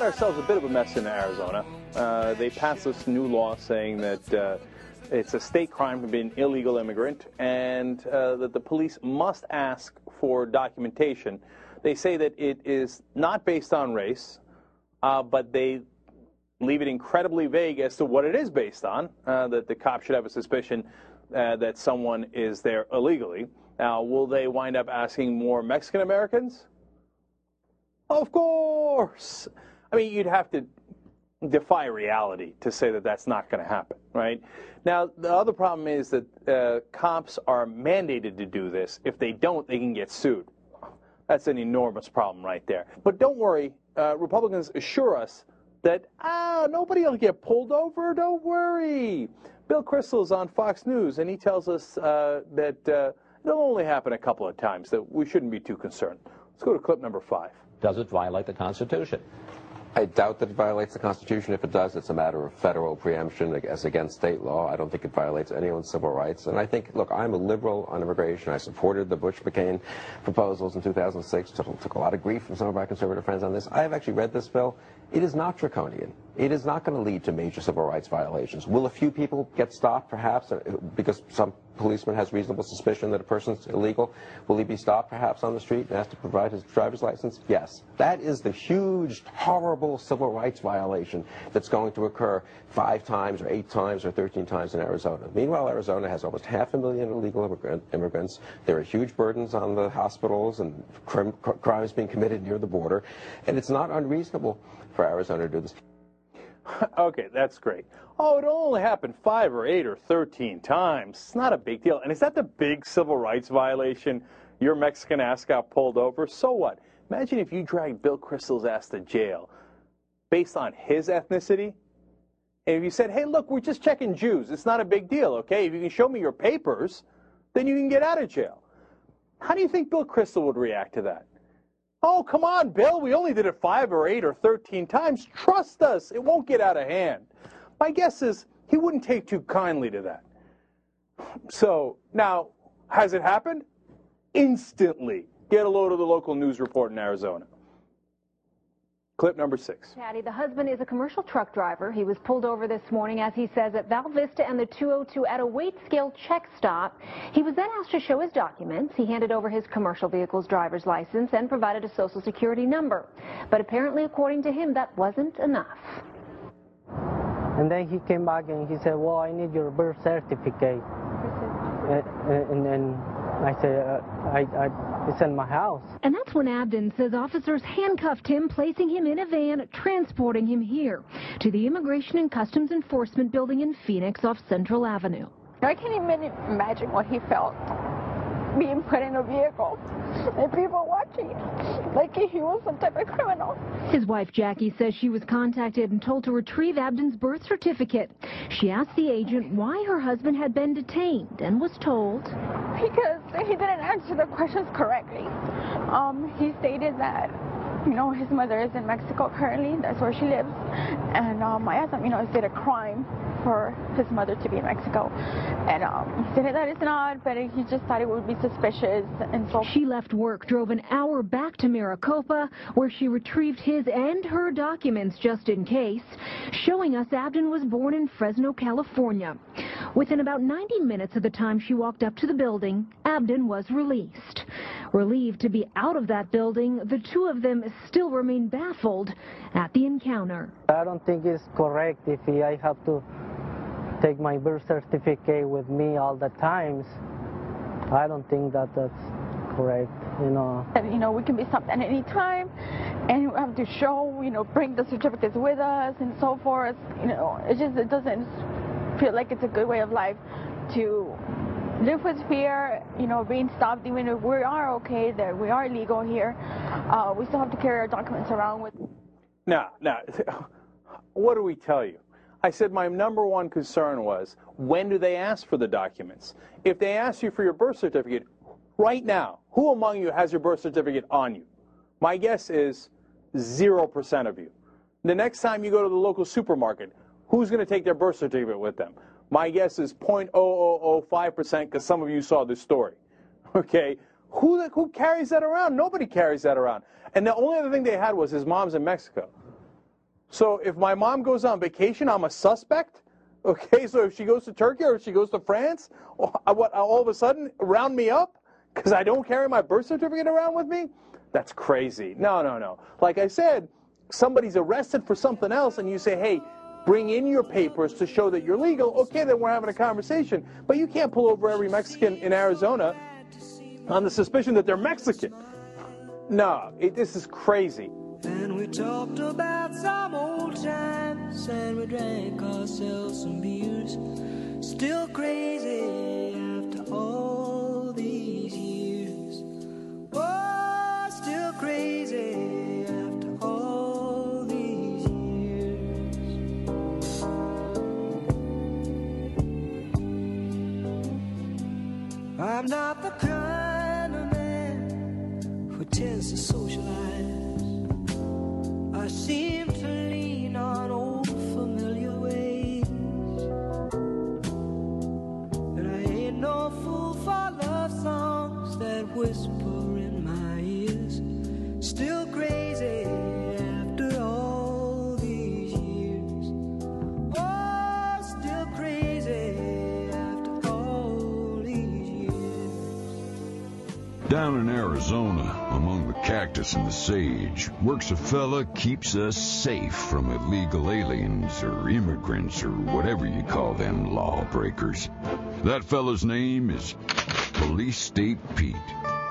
S26: got
S13: ourselves a bit of a mess in Arizona. Uh, they passed this new law saying that uh, it's a state crime to be an illegal immigrant and uh, that the police must ask for documentation. They say that it is not based on race, uh, but they leave it incredibly vague as to what it is based on, uh, that the cop should have a suspicion uh, that someone is there illegally. Now, will they wind up asking more Mexican Americans? Of course. I mean, you'd have to defy reality to say that that's not going to happen, right? Now, the other problem is that uh, cops are mandated to do this. If they don't, they can get sued. That's an enormous problem right there. But don't worry, uh, Republicans assure us that ah, nobody will get pulled over. Don't worry. Bill Kristol is on Fox News, and he tells us uh, that uh, it'll only happen a couple of times. That we shouldn't be too concerned. Let's go to clip number five.
S22: Does it violate the Constitution?
S36: I doubt that it violates the Constitution. If it does, it's a matter of federal preemption as against state law. I don't think it violates anyone's civil rights. And I think, look, I'm a liberal on immigration. I supported the Bush-McCain proposals in 2006. Took, took a lot of grief from some of my conservative friends on this. I have actually read this bill. It is not draconian. It is not going to lead to major civil rights violations. Will a few people get stopped, perhaps, uh, because some policeman has reasonable suspicion that a person's illegal? Will he be stopped, perhaps, on the street and asked to provide his driver's license? Yes. That is the huge, horrible civil rights violation that's going to occur five times or eight times or 13 times in Arizona. Meanwhile, Arizona has almost half a million illegal immigrant, immigrants. There are huge burdens on the hospitals and crim, crimes being committed near the border. And it's not unreasonable for Arizona to do this.
S13: okay, that's great. Oh, it'll only happened five or eight or 13 times. It's not a big deal. And is that the big civil rights violation? Your Mexican ass got pulled over? So what? Imagine if you dragged Bill Kristol's ass to jail based on his ethnicity. And if you said, hey, look, we're just checking Jews. It's not a big deal, okay? If you can show me your papers, then you can get out of jail. How do you think Bill Kristol would react to that? Oh, come on, Bill. We only did it five or eight or 13 times. Trust us. It won't get out of hand. My guess is he wouldn't take too kindly to that. So now, has it happened? Instantly. Get a load of the local news report in Arizona. Clip number six.
S37: Patty, the husband is a commercial truck driver. He was pulled over this morning, as he says, at Val Vista and the 202 at a weight scale check stop. He was then asked to show his documents. He handed over his commercial vehicle's driver's license and provided a social security number. But apparently, according to him, that wasn't enough.
S38: And then he came back and he said, well, I need your birth certificate. And, and then I said, uh, I, I, it's in my house.
S39: And that's when Abden says officers handcuffed him, placing him in a van, transporting him here to the Immigration and Customs Enforcement building in Phoenix off Central Avenue.
S40: I can't even imagine what he felt being put in a vehicle and people watching like he was some type of criminal.
S39: His wife Jackie says she was contacted and told to retrieve Abden's birth certificate. She asked the agent why her husband had been detained and was told
S40: Because he didn't answer the questions correctly. Um, he stated that, you know, his mother is in Mexico currently. That's where she lives. And um, I asked him, you know, is it a crime for his mother to be in Mexico? And um, he said that it's not, but he just thought it would be suspicious. And so
S39: She left work, drove an hour back to Maricopa, where she retrieved his and her documents just in case, showing us Abden was born in Fresno, California. Within about 90 minutes of the time she walked up to the building, Abden was released. Relieved to be out of that building, the two of them still remain baffled at the encounter.
S38: I don't think it's correct if I have to take my birth certificate with me all the times. I don't think that that's correct, you know.
S40: that, you know, we can be stopped at any time and we have to show, you know, bring the certificates with us and so forth. You know, it just, it doesn't feel like it's a good way of life to live with fear, you know, being stopped even if we are okay, that we are legal here. Uh, we still have to carry our documents around with
S13: Now, now, what do we tell you? I said my number one concern was when do they ask for the documents? If they ask you for your birth certificate right now, who among you has your birth certificate on you? My guess is 0% of you. The next time you go to the local supermarket, who's going to take their birth certificate with them? My guess is 0.0005% because some of you saw this story. Okay? Who, who carries that around? Nobody carries that around. And the only other thing they had was his mom's in Mexico. So if my mom goes on vacation, I'm a suspect. Okay, so if she goes to Turkey or if she goes to France, what all of a sudden round me up because I don't carry my birth certificate around with me? That's crazy. No, no, no. Like I said, somebody's arrested for something else, and you say, "Hey, bring in your papers to show that you're legal." Okay, then we're having a conversation. But you can't pull over every Mexican in Arizona on the suspicion that they're Mexican. No, it, this is crazy.
S26: And we talked about some old times and we drank ourselves some beers. Still crazy after all these years. Oh, still crazy after all these years. I'm not the kind of man who tends to socialize. I seem to lean on old familiar ways. And I ain't no fool for love songs that whisper
S41: Down in Arizona, among the cactus and the sage, works a fella keeps us safe from illegal aliens or immigrants or whatever you call them lawbreakers. That fella's name is Police State Pete.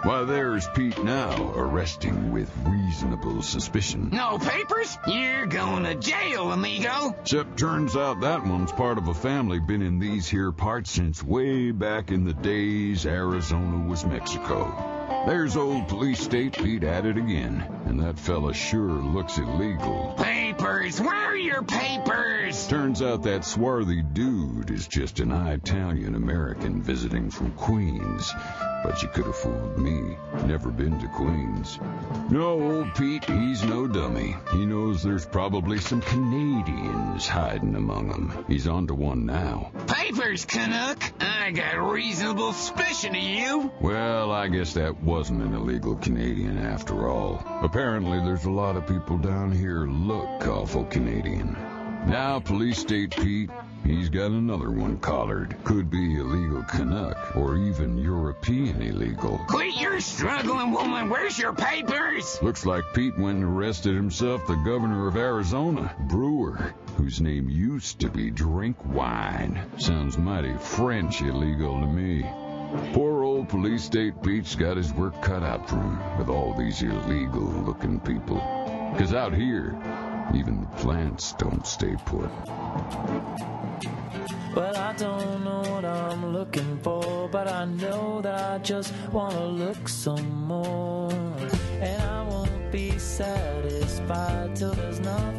S41: Why, there's Pete now, arresting with reasonable suspicion.
S42: No papers? You're going to jail, amigo.
S41: Except turns out that one's part of a family been in these here parts since way back in the days Arizona was Mexico. There's old police state Pete at it again, and that fella sure looks illegal.
S42: Papers? Are your papers?
S41: Turns out that swarthy dude is just an Italian American visiting from Queens. But you could have fooled me. Never been to Queens. No, old Pete, he's no dummy. He knows there's probably some Canadians hiding among them. He's onto one now.
S42: Papers, Canuck. I got reasonable suspicion of you.
S41: Well, I guess that wasn't an illegal Canadian after all. Apparently, there's a lot of people down here look awful Canadian. Now, Police State Pete, he's got another one collared. Could be illegal Canuck, or even European illegal.
S42: Quit your struggling, woman. Where's your papers?
S41: Looks like Pete went and arrested himself the governor of Arizona, Brewer, whose name used to be Drink Wine. Sounds mighty French illegal to me. Poor old police state Pete's got his work cut out for him with all these illegal looking people. 'Cause out here, even the plants don't stay put.
S26: Well, I don't know what I'm looking for, but I know that I just want to look some more. And I won't be satisfied till there's nothing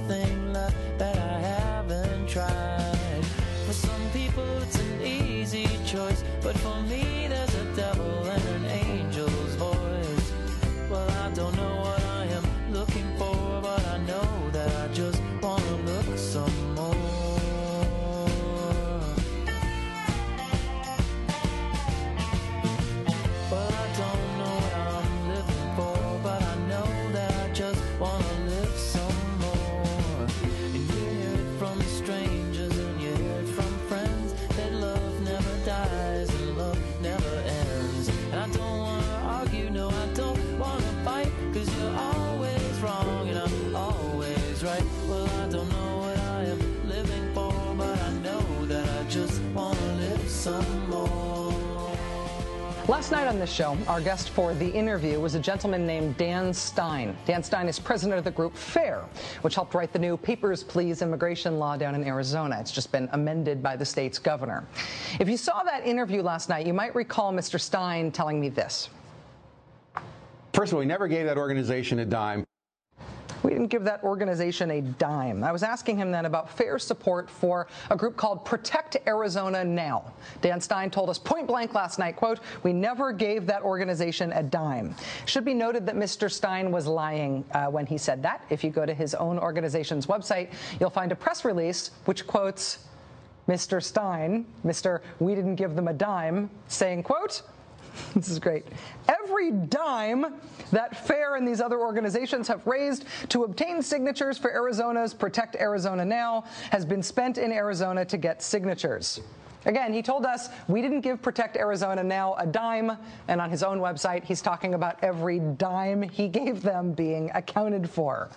S7: Last night on this show, our guest for the interview was a gentleman named Dan Stein. Dan Stein is president of the group FAIR, which helped write the new Papers, Please immigration law down in Arizona. It's just been amended by the state's governor. If you saw that interview last night, you might recall Mr. Stein telling me this.
S43: First of all, we never gave that organization a dime.
S7: We didn't give that organization a dime. I was asking him then about fair support for a group called Protect Arizona Now. Dan Stein told us point blank last night, quote, we never gave that organization a dime. Should be noted that Mr. Stein was lying uh, when he said that. If you go to his own organization's website, you'll find a press release which quotes Mr. Stein, Mr. We didn't give them a dime, saying, quote, this is great. Every dime that FAIR and these other organizations have raised to obtain signatures for Arizona's Protect Arizona Now has been spent in Arizona to get signatures. Again, he told us we didn't give Protect Arizona Now a dime, and on his own website, he's talking about every dime he gave them being accounted for.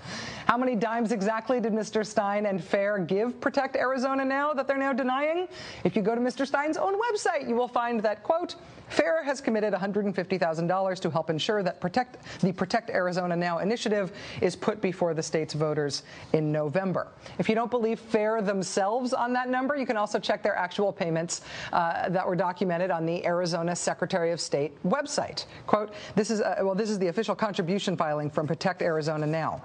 S7: How many dimes exactly did Mr. Stein and FAIR give Protect Arizona Now that they're now denying? If you go to Mr. Stein's own website, you will find that, quote, FAIR has committed $150,000 to help ensure that protect, the Protect Arizona Now initiative is put before the state's voters in November. If you don't believe FAIR themselves on that number, you can also check their actual payments uh, that were documented on the Arizona Secretary of State website. Quote, this is, uh, well, this is the official contribution filing from Protect Arizona Now.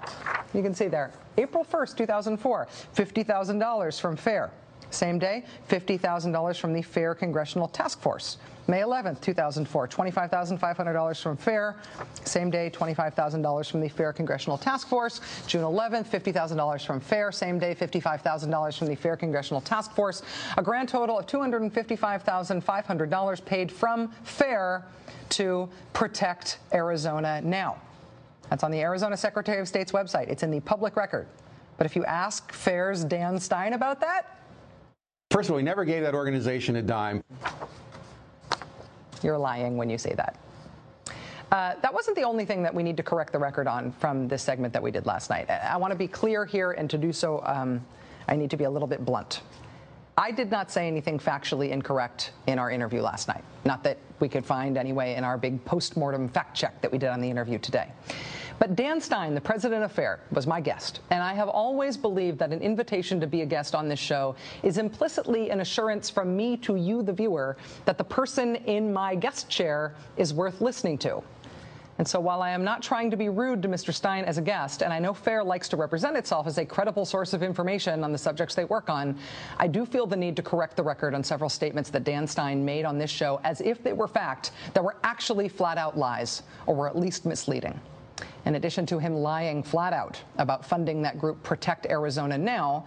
S7: You can see there, April 1st, 2004, $50,000 from FAIR. Same day, $50,000 from the FAIR Congressional Task Force. May 11th, 2004, $25,500 from FAIR. Same day, $25,000 from the FAIR Congressional Task Force. June 11th, $50,000 from FAIR. Same day, $55,000 from the FAIR Congressional Task Force. A grand total of $255,500 paid from FAIR to Protect Arizona Now. That's on the Arizona Secretary of State's website. It's in the public record. But if you ask FAIR's Dan Stein about that,
S43: First of all, we never gave that organization a dime.
S7: You're lying when you say that. Uh, that wasn't the only thing that we need to correct the record on from this segment that we did last night. I, want to be clear here, and to do so, um, I need to be a little bit blunt. I did not say anything factually incorrect in our interview last night. Not that we could find anyway in our big postmortem fact check that we did on the interview today. But Dan Stein, the president of FAIR, was my guest, and I have always believed that an invitation to be a guest on this show is implicitly an assurance from me to you, the viewer, that the person in my guest chair is worth listening to. And so while I am not trying to be rude to Mr. Stein as a guest, and I know FAIR likes to represent itself as a credible source of information on the subjects they work on, I do feel the need to correct the record on several statements that Dan Stein made on this show as if they were fact that were actually flat out lies or were at least misleading. In addition to him lying flat out about funding that group Protect Arizona Now,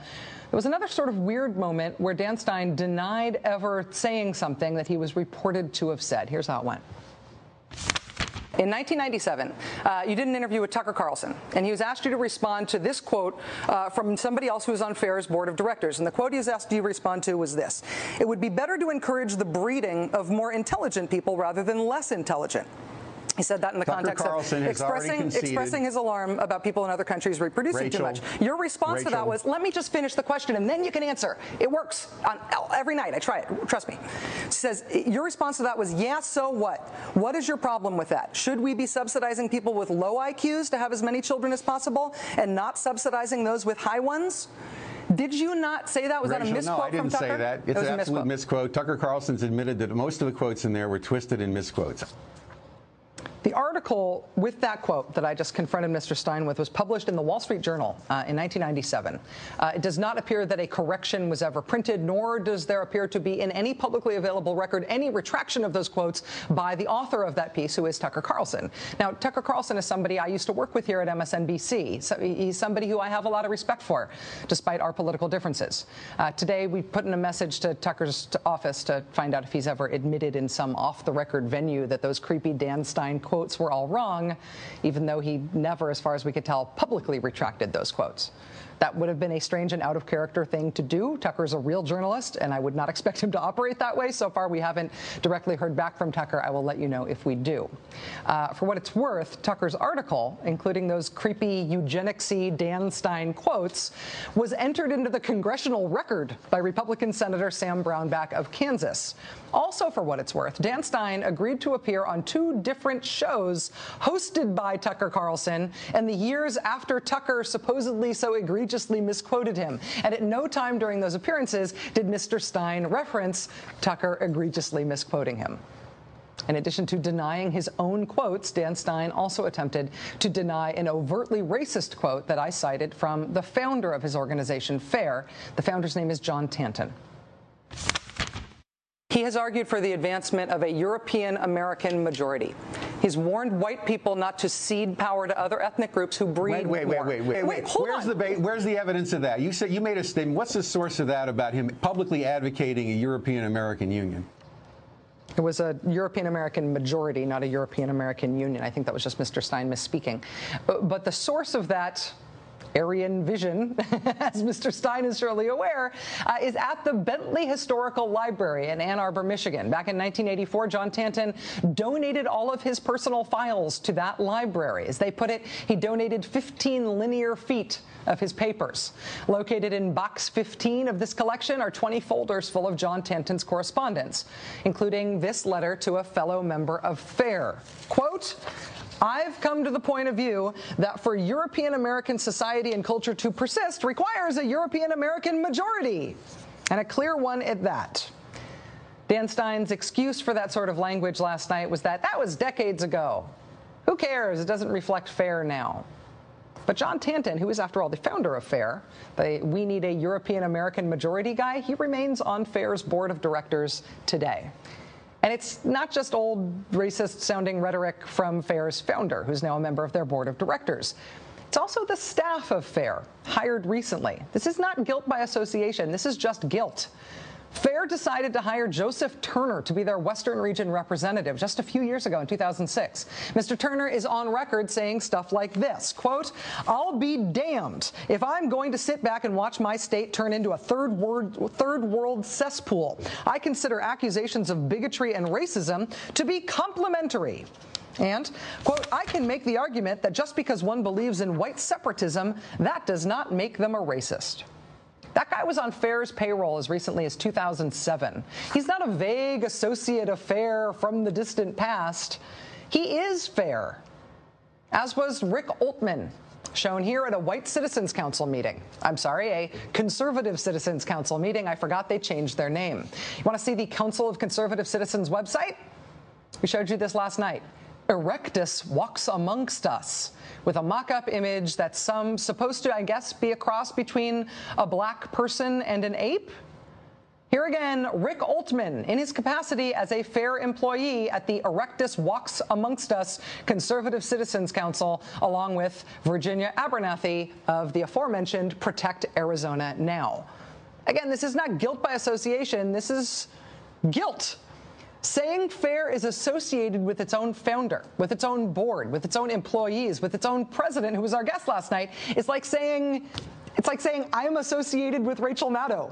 S7: there was another sort of weird moment where Dan Stein denied ever saying something that he was reported to have said. Here's how it went. In 1997, uh, you did an interview with Tucker Carlson, and he was asked you to respond to this quote uh, from somebody else who was on FAIR's board of directors. And the quote he was asked you to respond to was this It would be better to encourage the breeding of more intelligent people rather than less intelligent. He said that in the
S43: Tucker
S7: context
S43: Carlson
S7: of expressing, expressing his alarm about people in other countries reproducing too much. Your response to that was, let me just finish the question and then you can answer. It works on, every night. I try it. Trust me. She says, your response to that was, yeah, so what? What is your problem with that? Should we be subsidizing people with low IQs to have as many children as possible and not subsidizing those with high ones? Did you not say that? Was that a
S43: Rachel,
S7: misquote
S43: no, I didn't say that. It's
S7: was
S43: an absolute
S7: misquote.
S43: misquote. Tucker Carlson's admitted that most of the quotes in there were twisted and misquotes.
S7: The article with that quote that I just confronted Mr. Stein with was published in the Wall Street Journal uh, in 1997. Uh, it does not appear that a correction was ever printed, nor does there appear to be in any publicly available record any retraction of those quotes by the author of that piece, who is Tucker Carlson. Now, Tucker Carlson is somebody I used to work with here at MSNBC. So he's somebody who I have a lot of respect for, despite our political differences. Uh, today, we put in a message to Tucker's office to find out if he's ever admitted in some off-the-record venue that those creepy Dan Stein quotes were all wrong, even though he never, as far as we could tell, publicly retracted those quotes. That would have been a strange and out of character thing to do. Tucker's a real journalist, and I would not expect him to operate that way. So far, we haven't directly heard back from Tucker. I will let you know if we do. Uh, for what it's worth, Tucker's article, including those creepy eugenicsy Dan Stein quotes, was entered into the congressional record by Republican Senator Sam Brownback of Kansas. Also, for what it's worth, Dan Stein agreed to appear on two different shows hosted by Tucker Carlson in the years after Tucker supposedly so egregiously misquoted him. And at no time during those appearances did Mr. Stein reference Tucker egregiously misquoting him. In addition to denying his own quotes, Dan Stein also attempted to deny an overtly racist quote that I cited from the founder of his organization, FAIR. The founder's name is John Tanton. He has argued for the advancement of a European American majority. He's warned white people not to cede power to other ethnic groups who breed
S43: Wait, wait, wait,
S7: more.
S43: wait, wait, wait.
S7: hold
S43: Where's
S7: on.
S43: the ba- where's the evidence of that? You said you made a statement. What's the source of that about him publicly advocating a European American Union?
S7: It was a European American majority, not a European American Union. I think that was just Mr. Stein misspeaking. Uh, But the source of that Aryan vision, as Mr. Stein is surely aware, uh, is at the Bentley Historical Library in Ann Arbor, Michigan. Back in 1984, John Tanton donated all of his personal files to that library. As they put it, he donated 15 linear feet of his papers. Located in box 15 of this collection are 20 folders full of John Tanton's correspondence, including this letter to a fellow member of FAIR. Quote, I've come to the point of view that for European American society and culture to persist requires a European American majority, and a clear one at that. Dan Stein's excuse for that sort of language last night was that that was decades ago. Who cares? It doesn't reflect FAIR now. But John Tanton, who is, after all, the founder of FAIR, the We Need a European American Majority guy, he remains on FAIR's board of directors today. And it's not just old racist sounding rhetoric from FAIR's founder, who's now a member of their board of directors. It's also the staff of FAIR, hired recently. This is not guilt by association, this is just guilt. FAIR decided to hire Joseph Turner to be their Western region representative just a few years ago in 2006. Mr. Turner is on record saying stuff like this, quote, I'll be damned if I'm going to sit back and watch my state turn into a third world, third world cesspool. I consider accusations of bigotry and racism to be complimentary. And, quote, I can make the argument that just because one believes in white separatism, that does not make them a racist. That guy was on FAIR's payroll as recently as 2007. He's not a vague associate of FAIR from the distant past. He is FAIR, as was Rick Oltman, shown here at a White Citizens Council meeting. I'm sorry, a Conservative Citizens Council meeting. I forgot they changed their name. You want to see the Council of Conservative Citizens website? We showed you this last night. Erectus walks amongst us with a mock up image that's some supposed to, I guess, be a cross between a black person and an ape. Here again, Rick Oltman, in his capacity as a fair employee at the Erectus Walks Amongst Us Conservative Citizens Council, along with Virginia Abernethy of the aforementioned Protect Arizona Now. Again, this is not guilt by association, this is guilt Saying FAIR is associated with its own founder, with its own board, with its own employees, with its own president, who was our guest last night, is like saying, it's like saying I am associated with Rachel Maddow.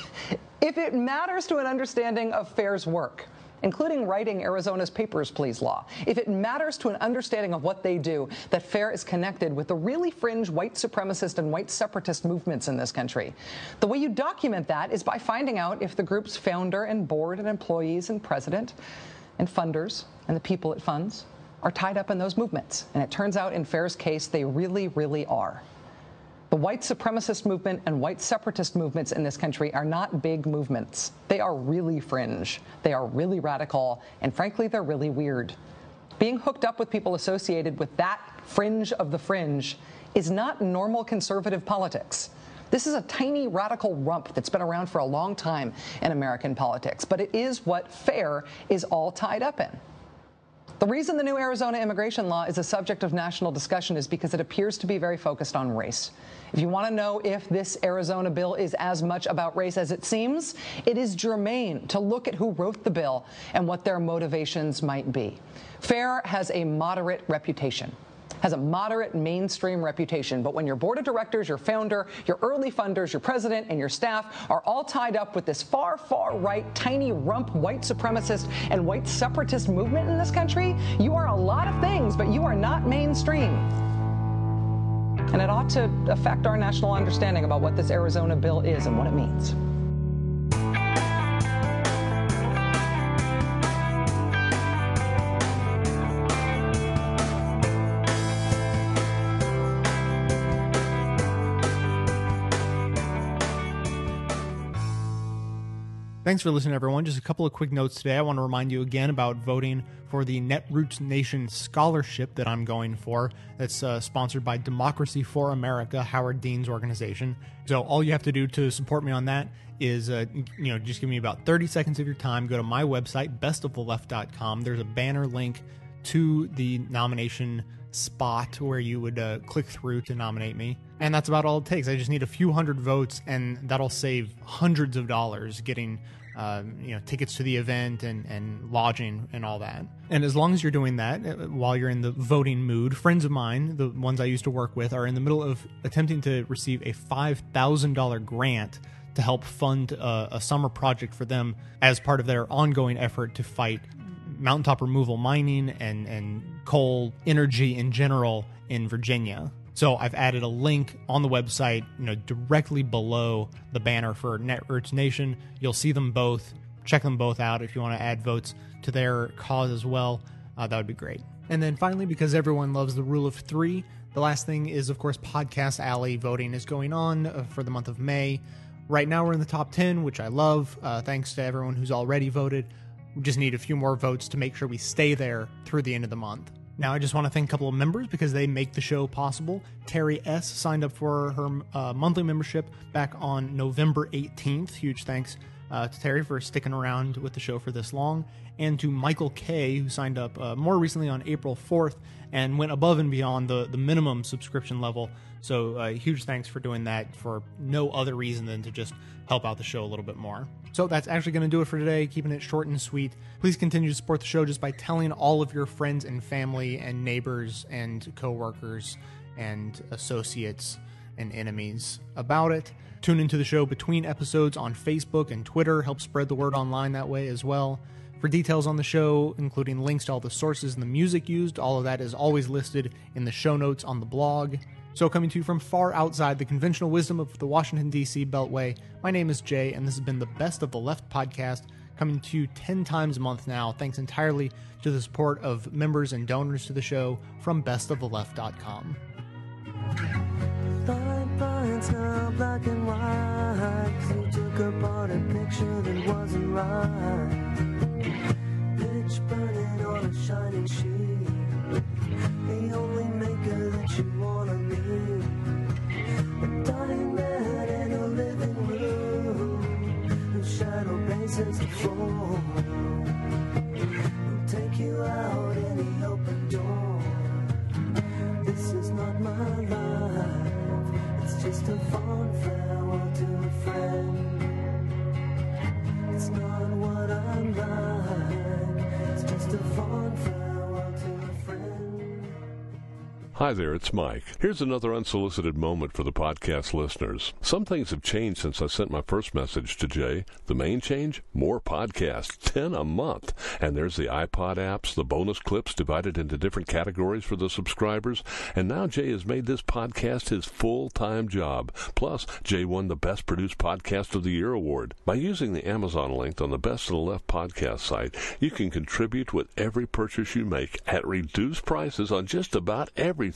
S7: if it matters to an understanding of FAIR's work, including writing Arizona's Papers, Please law, if it matters to an understanding of what they do, that FAIR is connected with the really fringe white supremacist and white separatist movements in this country. The way you document that is by finding out if the group's founder and board and employees and president and funders and the people it funds are tied up in those movements. And it turns out in FAIR's case, they really, really are. The white supremacist movement and white separatist movements in this country are not big movements. They are really fringe. They are really radical. And frankly, they're really weird. Being hooked up with people associated with that fringe of the fringe is not normal conservative politics. This is a tiny radical rump that's been around for a long time in American politics, but it is what FAIR is all tied up in. The reason the new Arizona immigration law is a subject of national discussion is because it appears to be very focused on race. If you want to know if this Arizona bill is as much about race as it seems, it is germane to look at who wrote the bill and what their motivations might be. FAIR has a moderate reputation has a moderate mainstream reputation. But when your board of directors, your founder, your early funders, your president, and your staff are all tied up with this far, far right, tiny rump white supremacist and white separatist movement in this country, you are a lot of things, but you are not mainstream. And it ought to affect our national understanding about what this Arizona bill is and what it means.
S1: Thanks for listening, everyone. Just a couple of quick notes today. I want to remind you again about voting for the Netroots Nation Scholarship that I'm going for. That's uh, sponsored by Democracy for America, Howard Dean's organization. So all you have to do to support me on that is, uh, you know, just give me about 30 seconds of your time. Go to my website, bestoftheleft.com. There's a banner link to the nomination spot where you would uh, click through to nominate me. And that's about all it takes. I just need a few hundred votes, and that'll save hundreds of dollars getting uh, you know tickets to the event and, and lodging and all that. And as long as you're doing that uh, while you're in the voting mood, friends of mine, the ones I used to work with, are in the middle of attempting to receive a five thousand dollar grant to help fund a, a summer project for them as part of their ongoing effort to fight mountaintop removal mining and, and coal energy in general in Virginia. So I've added a link on the website, you know, directly below the banner for Netroots Nation. You'll see them both. Check them both out if you want to add votes to their cause as well. Uh, that would be great. And then finally, because everyone loves the rule of three, the last thing is, of course, Podcast Alley voting is going on uh, for the month of May. Right now, we're in the top 10, which I love. Uh, thanks to everyone who's already voted. We just need a few more votes to make sure we stay there through the end of the month. Now, I just want to thank a couple of members because they make the show possible. Terry S. signed up for her uh, monthly membership back on November 18th. Huge thanks uh, to Terry for sticking around with the show for this long. And to Michael K., who signed up uh, more recently on April 4th and went above and beyond the, the minimum subscription level. So, uh, huge thanks for doing that for no other reason than to just help out the show a little bit more. So that's actually going to do it for today, keeping it short and sweet. Please continue to support the show just by telling all of your friends and family and neighbors and coworkers and associates and enemies about it. Tune into the show between episodes on Facebook and Twitter. Help spread the word online that way as well. For details on the show, including links to all the sources and the music used, all of that is always listed in the show notes on the blog. So, coming to you from far outside the conventional wisdom of the Washington, D.C. Beltway, my name is Jay, and this has been the Best of the Left podcast, coming to you 10 times a month now, thanks entirely to the support of members and donors to the show from bestoftheleft.com.
S26: Black and white. you took apart a picture that wasn't right.
S44: Hi there, it's Mike. Here's another unsolicited moment for the podcast listeners. Some things have changed since I sent my first message to Jay. The main change? More podcasts, 10 a month. And there's the iPod apps, the bonus clips divided into different categories for the subscribers. And now Jay has made this podcast his full-time job. Plus, Jay won the Best Produced Podcast of the Year award. By using the Amazon link on the Best of the Left podcast site, you can contribute with every purchase you make at reduced prices on just about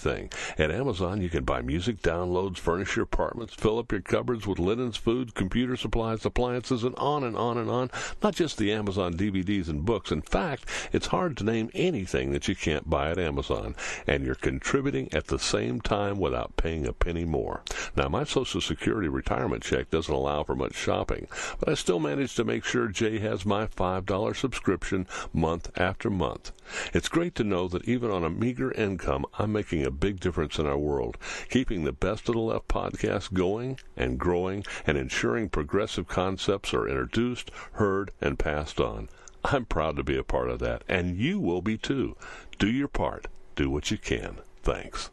S44: At Amazon, you can buy music downloads, furnish your apartments, fill up your cupboards with linens, food, computer supplies, appliances, and on and on and on. Not just the Amazon DVDs and books. In fact, it's hard to name anything that you can't buy at Amazon. And you're contributing at the same time without paying a penny more. Now, my Social Security retirement check doesn't allow for much shopping, but I still manage to make sure Jay has my $5 subscription month after month. It's great to know that even on a meager income, I'm making a big difference in our world, keeping the Best of the Left podcast going and growing and ensuring progressive concepts are introduced, heard, and passed on. I'm proud to be a part of that, and you will be too. Do your part. Do what you can. Thanks.